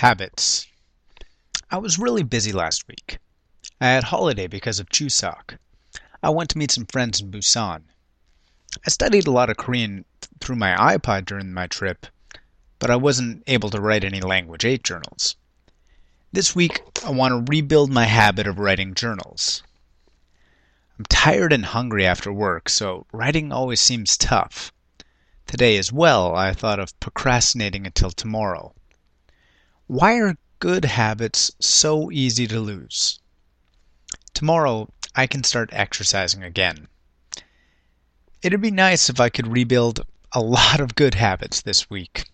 Habits. I was really busy last week. I had holiday because of Chuseok. I went to meet some friends in Busan. I studied a lot of Korean through my iPod during my trip, but I wasn't able to write any language 8 journals. This week, I want to rebuild my habit of writing journals. I'm tired and hungry after work, so writing always seems tough. Today as well, I thought of procrastinating until tomorrow. Why are good habits so easy to lose? Tomorrow, I can start exercising again. It'd be nice if I could rebuild a lot of good habits this week.